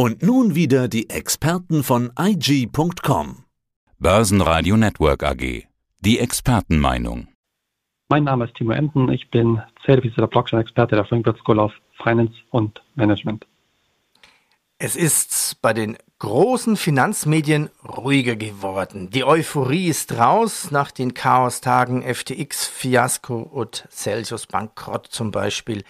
Und nun wieder die Experten von IG.com. Börsenradio Network AG. Die Expertenmeinung. Mein Name ist Timo Emden. Ich bin zertifizierter Blockchain-Experte der Frankfurt School of Finance und Management. Es ist bei den großen Finanzmedien ruhiger geworden. Die Euphorie ist raus nach den Chaostagen FTX, Fiasko und Celsius Bankrott zum Beispiel.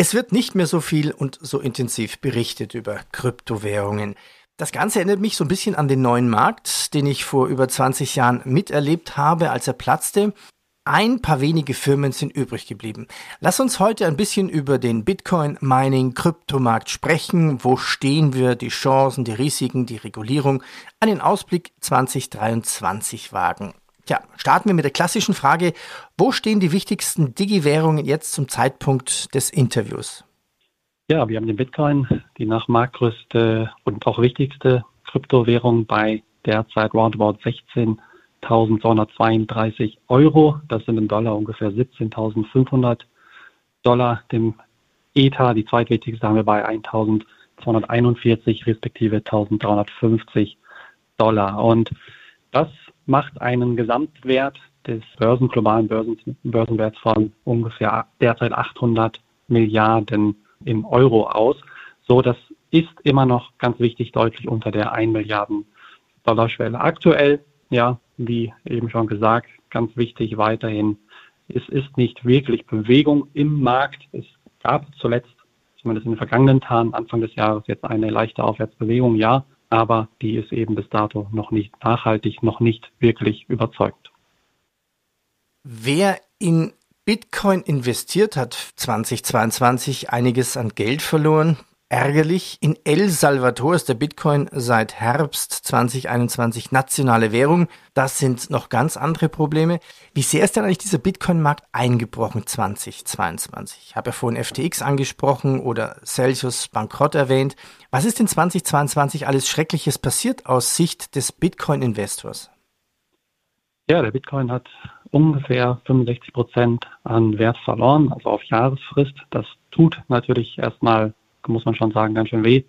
Es wird nicht mehr so viel und so intensiv berichtet über Kryptowährungen. Das Ganze erinnert mich so ein bisschen an den neuen Markt, den ich vor über 20 Jahren miterlebt habe, als er platzte. Ein paar wenige Firmen sind übrig geblieben. Lass uns heute ein bisschen über den Bitcoin-Mining-Kryptomarkt sprechen. Wo stehen wir? Die Chancen, die Risiken, die Regulierung. Einen Ausblick 2023 wagen. Tja, starten wir mit der klassischen Frage, wo stehen die wichtigsten Digi-Währungen jetzt zum Zeitpunkt des Interviews? Ja, wir haben den Bitcoin, die nach Marktgrößte und auch wichtigste Kryptowährung bei derzeit roundabout 16.232 Euro. Das sind in Dollar ungefähr 17.500 Dollar. Dem ETA, die zweitwichtigste, haben wir bei 1.241 respektive 1.350 Dollar. Und das macht einen Gesamtwert des Börsen, globalen Börsen, Börsenwerts von ungefähr derzeit 800 Milliarden in Euro aus. So, das ist immer noch ganz wichtig deutlich unter der 1 Milliarden Dollar Schwelle. Aktuell, ja, wie eben schon gesagt, ganz wichtig weiterhin, es ist nicht wirklich Bewegung im Markt. Es gab zuletzt, zumindest in den vergangenen Tagen, Anfang des Jahres, jetzt eine leichte Aufwärtsbewegung, ja, aber die ist eben bis dato noch nicht nachhaltig, noch nicht wirklich überzeugt. Wer in Bitcoin investiert hat 2022 einiges an Geld verloren. Ärgerlich. In El Salvador ist der Bitcoin seit Herbst 2021 nationale Währung. Das sind noch ganz andere Probleme. Wie sehr ist denn eigentlich dieser Bitcoin-Markt eingebrochen 2022? Ich habe ja vorhin FTX angesprochen oder Celsius Bankrott erwähnt. Was ist in 2022 alles Schreckliches passiert aus Sicht des Bitcoin-Investors? Ja, der Bitcoin hat ungefähr 65 Prozent an Wert verloren, also auf Jahresfrist. Das tut natürlich erstmal muss man schon sagen, ganz schön weh,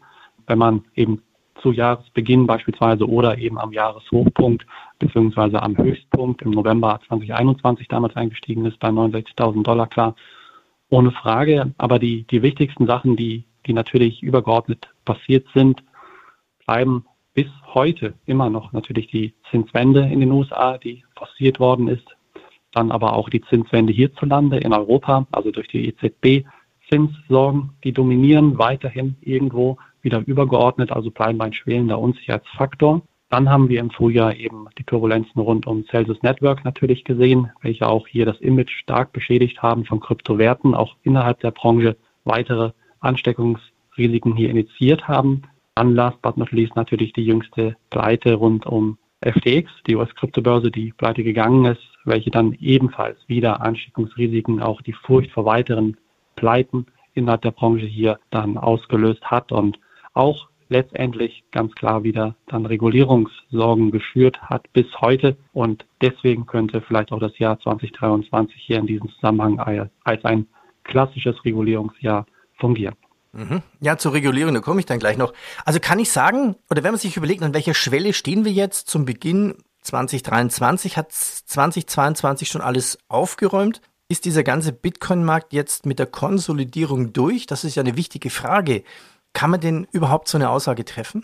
wenn man eben zu Jahresbeginn beispielsweise oder eben am Jahreshochpunkt beziehungsweise am Höchstpunkt im November 2021 damals eingestiegen ist bei 69.000 Dollar, klar, ohne Frage. Aber die, die wichtigsten Sachen, die, die natürlich übergeordnet passiert sind, bleiben bis heute immer noch natürlich die Zinswende in den USA, die forciert worden ist. Dann aber auch die Zinswende hierzulande in Europa, also durch die EZB, Zinssorgen, die dominieren weiterhin irgendwo wieder übergeordnet, also bleiben ein schwelender Unsicherheitsfaktor. Dann haben wir im Frühjahr eben die Turbulenzen rund um Celsius Network natürlich gesehen, welche auch hier das Image stark beschädigt haben von Kryptowerten, auch innerhalb der Branche weitere Ansteckungsrisiken hier initiiert haben. Dann last but not least natürlich die jüngste Pleite rund um FTX, die US-Kryptobörse, die pleite gegangen ist, welche dann ebenfalls wieder Ansteckungsrisiken, auch die Furcht vor weiteren Pleiten innerhalb der Branche hier dann ausgelöst hat und auch letztendlich ganz klar wieder dann Regulierungssorgen geschürt hat bis heute. Und deswegen könnte vielleicht auch das Jahr 2023 hier in diesem Zusammenhang als ein klassisches Regulierungsjahr fungieren. Mhm. Ja, zur Regulierung, da komme ich dann gleich noch. Also kann ich sagen, oder wenn man sich überlegt, an welcher Schwelle stehen wir jetzt zum Beginn 2023, hat 2022 schon alles aufgeräumt? Ist dieser ganze Bitcoin-Markt jetzt mit der Konsolidierung durch? Das ist ja eine wichtige Frage. Kann man denn überhaupt so eine Aussage treffen?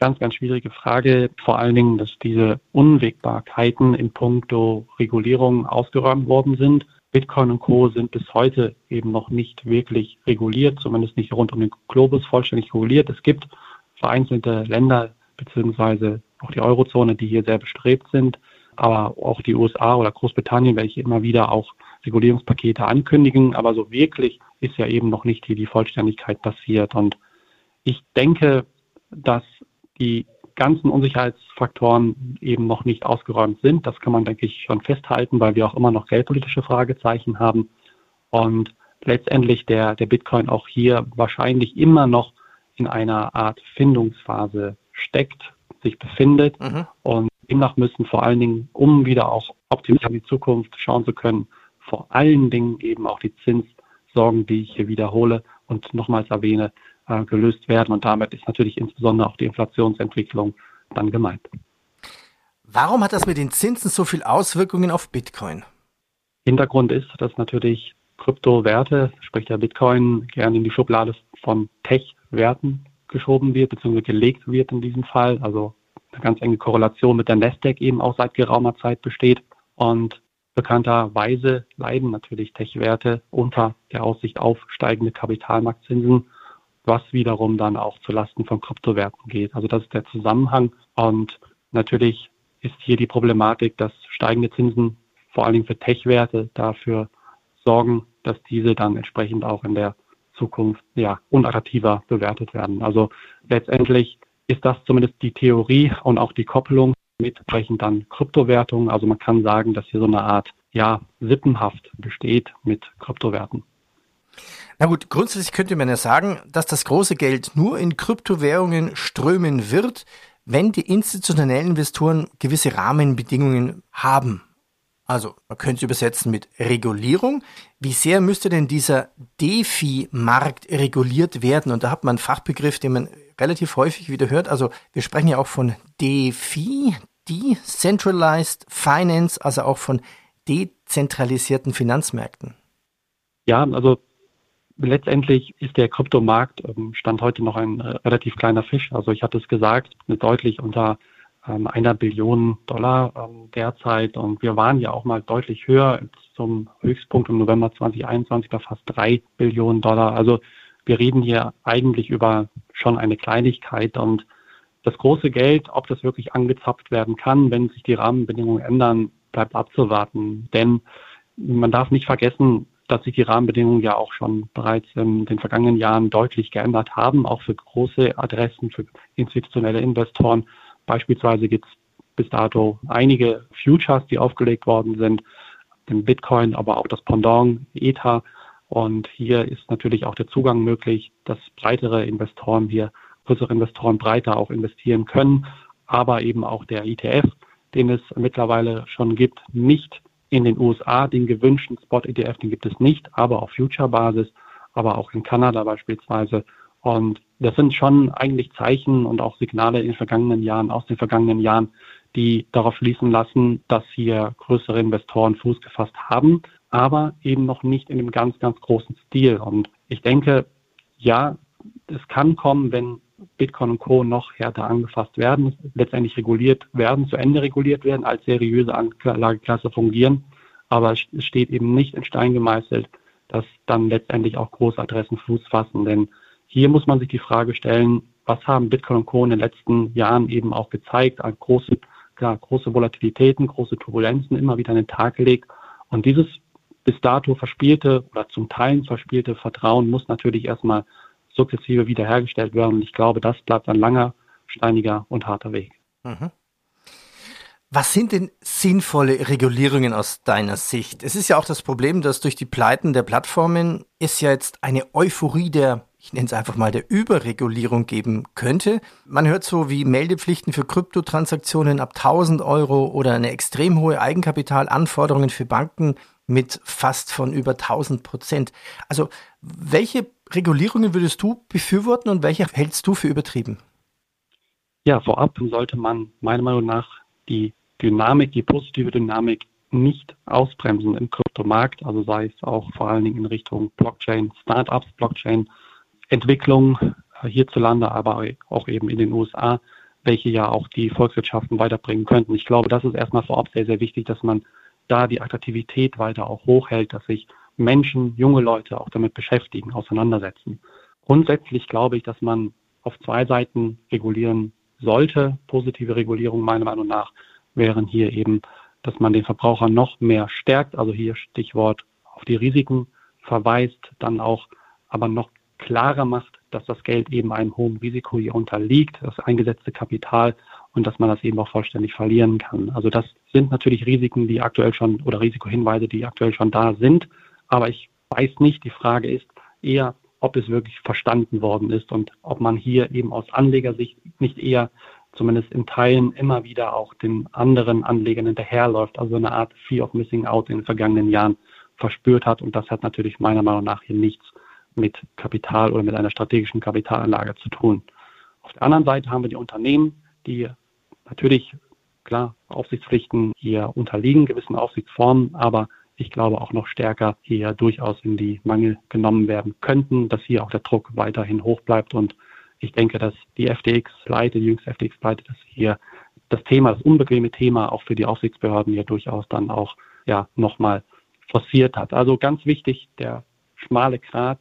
Ganz, ganz schwierige Frage. Vor allen Dingen, dass diese Unwägbarkeiten in puncto Regulierung ausgeräumt worden sind. Bitcoin und Co. sind bis heute eben noch nicht wirklich reguliert, zumindest nicht rund um den Globus vollständig reguliert. Es gibt vereinzelte Länder beziehungsweise auch die Eurozone, die hier sehr bestrebt sind, aber auch die USA oder Großbritannien, welche immer wieder auch Regulierungspakete ankündigen. Aber so wirklich ist ja eben noch nicht hier die Vollständigkeit passiert. Und ich denke, dass die ganzen Unsicherheitsfaktoren eben noch nicht ausgeräumt sind. Das kann man, denke ich, schon festhalten, weil wir auch immer noch geldpolitische Fragezeichen haben. Und letztendlich der, der Bitcoin auch hier wahrscheinlich immer noch in einer Art Findungsphase steckt, sich befindet. Mhm. Und demnach müssen vor allen Dingen, um wieder auch optimistisch in die Zukunft schauen zu können, vor allen Dingen eben auch die Zinssorgen, die ich hier wiederhole und nochmals erwähne, äh, gelöst werden. Und damit ist natürlich insbesondere auch die Inflationsentwicklung dann gemeint. Warum hat das mit den Zinsen so viel Auswirkungen auf Bitcoin? Hintergrund ist, dass natürlich Kryptowerte, sprich der Bitcoin, gerne in die Schublade von Tech-Werten geschoben wird, beziehungsweise gelegt wird in diesem Fall. Also eine ganz enge Korrelation mit der Nasdaq eben auch seit geraumer Zeit besteht. Und bekannterweise leiden natürlich Tech-Werte unter der Aussicht auf steigende Kapitalmarktzinsen, was wiederum dann auch zulasten von Kryptowerten geht. Also das ist der Zusammenhang. Und natürlich ist hier die Problematik, dass steigende Zinsen vor allen Dingen für Tech-Werte dafür sorgen, dass diese dann entsprechend auch in der Zukunft ja unattraktiver bewertet werden. Also letztendlich ist das zumindest die Theorie und auch die Koppelung mit entsprechend dann Kryptowertungen. Also man kann sagen, dass hier so eine Art ja Sippenhaft besteht mit Kryptowerten. Na gut, grundsätzlich könnte man ja sagen, dass das große Geld nur in Kryptowährungen strömen wird, wenn die institutionellen Investoren gewisse Rahmenbedingungen haben. Also, man könnte es übersetzen mit Regulierung. Wie sehr müsste denn dieser DeFi-Markt reguliert werden? Und da hat man einen Fachbegriff, den man relativ häufig wieder hört. Also, wir sprechen ja auch von DeFi, Decentralized Finance, also auch von dezentralisierten Finanzmärkten. Ja, also letztendlich ist der Kryptomarkt ähm, Stand heute noch ein äh, relativ kleiner Fisch. Also ich hatte es gesagt, deutlich unter ähm, einer Billion Dollar ähm, derzeit. Und wir waren ja auch mal deutlich höher zum Höchstpunkt im November 2021 bei fast drei Billionen Dollar. Also wir reden hier eigentlich über schon eine Kleinigkeit und das große Geld, ob das wirklich angezapft werden kann, wenn sich die Rahmenbedingungen ändern, bleibt abzuwarten. Denn man darf nicht vergessen, dass sich die Rahmenbedingungen ja auch schon bereits in den vergangenen Jahren deutlich geändert haben, auch für große Adressen, für institutionelle Investoren. Beispielsweise gibt es bis dato einige Futures, die aufgelegt worden sind, den Bitcoin, aber auch das Pendant, Ether. Und hier ist natürlich auch der Zugang möglich, dass breitere Investoren hier, größere Investoren breiter auch investieren können, aber eben auch der ETF, den es mittlerweile schon gibt, nicht in den USA den gewünschten Spot-ETF, den gibt es nicht, aber auf Future-Basis, aber auch in Kanada beispielsweise. Und das sind schon eigentlich Zeichen und auch Signale in den vergangenen Jahren, aus den vergangenen Jahren, die darauf schließen lassen, dass hier größere Investoren Fuß gefasst haben, aber eben noch nicht in einem ganz, ganz großen Stil. Und ich denke, ja, es kann kommen, wenn Bitcoin und Co. noch härter angefasst werden, letztendlich reguliert werden, zu Ende reguliert werden, als seriöse Anlageklasse fungieren. Aber es steht eben nicht in Stein gemeißelt, dass dann letztendlich auch Großadressen Fuß fassen. Denn hier muss man sich die Frage stellen, was haben Bitcoin und Co. in den letzten Jahren eben auch gezeigt, große, klar, große Volatilitäten, große Turbulenzen immer wieder an den Tag gelegt. Und dieses bis dato verspielte oder zum Teil verspielte Vertrauen muss natürlich erstmal sukzessive wiederhergestellt werden. Und ich glaube, das bleibt ein langer, steiniger und harter Weg. Mhm. Was sind denn sinnvolle Regulierungen aus deiner Sicht? Es ist ja auch das Problem, dass durch die Pleiten der Plattformen es ja jetzt eine Euphorie der, ich nenne es einfach mal, der Überregulierung geben könnte. Man hört so wie Meldepflichten für Kryptotransaktionen ab 1000 Euro oder eine extrem hohe Eigenkapitalanforderungen für Banken mit fast von über 1000 Prozent. Also welche Regulierungen würdest du befürworten und welche hältst du für übertrieben? Ja, vorab sollte man meiner Meinung nach die Dynamik, die positive Dynamik nicht ausbremsen im Kryptomarkt, also sei es auch vor allen Dingen in Richtung Blockchain, Startups, Blockchain-Entwicklung äh, hierzulande, aber auch eben in den USA, welche ja auch die Volkswirtschaften weiterbringen könnten. Ich glaube, das ist erstmal vorab sehr, sehr wichtig, dass man da die Attraktivität weiter auch hochhält, dass sich Menschen, junge Leute auch damit beschäftigen, auseinandersetzen. Grundsätzlich glaube ich, dass man auf zwei Seiten regulieren sollte. Positive Regulierung meiner Meinung nach wären hier eben, dass man den Verbraucher noch mehr stärkt, also hier Stichwort auf die Risiken verweist, dann auch aber noch klarer macht, dass das Geld eben einem hohen Risiko hier unterliegt, das eingesetzte Kapital und dass man das eben auch vollständig verlieren kann. Also das sind natürlich Risiken, die aktuell schon oder Risikohinweise, die aktuell schon da sind. Aber ich weiß nicht, die Frage ist eher, ob es wirklich verstanden worden ist und ob man hier eben aus Anlegersicht nicht eher zumindest in Teilen immer wieder auch den anderen Anlegern hinterherläuft, also eine Art Fear of Missing Out in den vergangenen Jahren verspürt hat. Und das hat natürlich meiner Meinung nach hier nichts mit Kapital oder mit einer strategischen Kapitalanlage zu tun. Auf der anderen Seite haben wir die Unternehmen, die natürlich, klar, Aufsichtspflichten hier unterliegen, gewissen Aufsichtsformen, aber ich glaube auch noch stärker hier durchaus in die Mangel genommen werden könnten, dass hier auch der Druck weiterhin hoch bleibt. Und ich denke, dass die FTX-Pleite, die jüngste FTX-Pleite, dass hier das Thema, das unbequeme Thema auch für die Aufsichtsbehörden hier durchaus dann auch ja nochmal forciert hat. Also ganz wichtig, der schmale Grat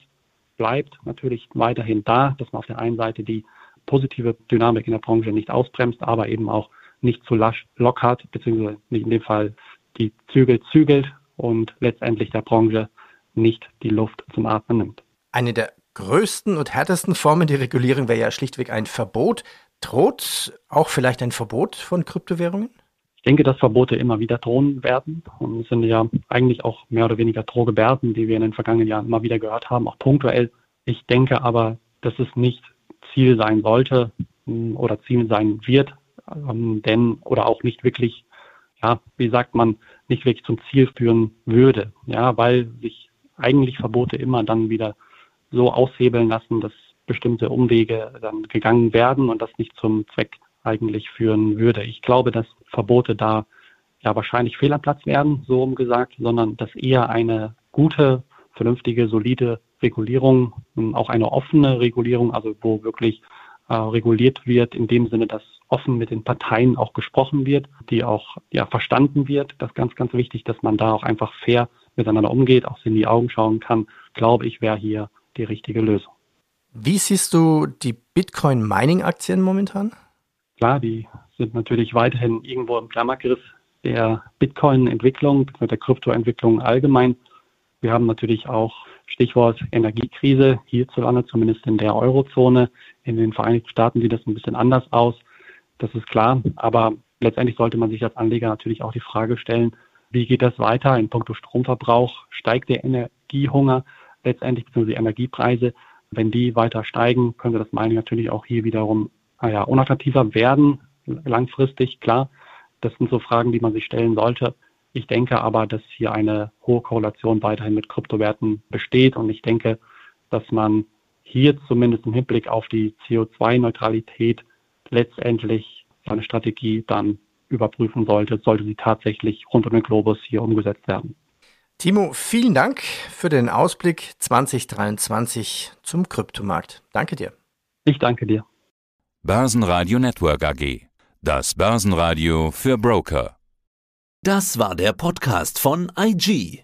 bleibt natürlich weiterhin da, dass man auf der einen Seite die positive Dynamik in der Branche nicht ausbremst, aber eben auch nicht zu lasch lockert, beziehungsweise in dem Fall die Zügel zügelt und letztendlich der Branche nicht die Luft zum Atmen nimmt. Eine der größten und härtesten Formen der Regulierung wäre ja schlichtweg ein Verbot. Droht auch vielleicht ein Verbot von Kryptowährungen? Ich denke, dass Verbote immer wieder drohen werden. Und es sind ja eigentlich auch mehr oder weniger Drohgebärden, die wir in den vergangenen Jahren immer wieder gehört haben, auch punktuell. Ich denke aber, dass es nicht Ziel sein sollte hm, oder Ziel sein wird, ähm, denn oder auch nicht wirklich, ja, wie sagt man, nicht wirklich zum Ziel führen würde, ja, weil sich eigentlich Verbote immer dann wieder so aushebeln lassen, dass bestimmte Umwege dann gegangen werden und das nicht zum Zweck eigentlich führen würde. Ich glaube, dass Verbote da ja wahrscheinlich fehl am Platz werden, so umgesagt, sondern dass eher eine gute, vernünftige, solide Regulierung, auch eine offene Regulierung, also wo wirklich äh, reguliert wird, in dem Sinne, dass offen mit den Parteien auch gesprochen wird, die auch ja, verstanden wird. Das ist ganz, ganz wichtig, dass man da auch einfach fair miteinander umgeht, auch in die Augen schauen kann, glaube ich, wäre hier die richtige Lösung. Wie siehst du die Bitcoin-Mining-Aktien momentan? Klar, die sind natürlich weiterhin irgendwo im Klammergriff der Bitcoin-Entwicklung, der Kryptoentwicklung allgemein. Wir haben natürlich auch Stichwort Energiekrise hierzulande, zumindest in der Eurozone. In den Vereinigten Staaten sieht das ein bisschen anders aus. Das ist klar. Aber letztendlich sollte man sich als Anleger natürlich auch die Frage stellen, wie geht das weiter in puncto Stromverbrauch? Steigt der Energiehunger letztendlich, beziehungsweise die Energiepreise? Wenn die weiter steigen, könnte das Mining natürlich auch hier wiederum naja, unattraktiver werden, langfristig, klar. Das sind so Fragen, die man sich stellen sollte. Ich denke aber, dass hier eine hohe Korrelation weiterhin mit Kryptowerten besteht und ich denke, dass man hier zumindest im Hinblick auf die CO2-Neutralität letztendlich seine Strategie dann überprüfen sollte, sollte sie tatsächlich rund um den Globus hier umgesetzt werden. Timo, vielen Dank für den Ausblick 2023 zum Kryptomarkt. Danke dir. Ich danke dir. Börsenradio Network AG. Das Börsenradio für Broker. Das war der Podcast von IG.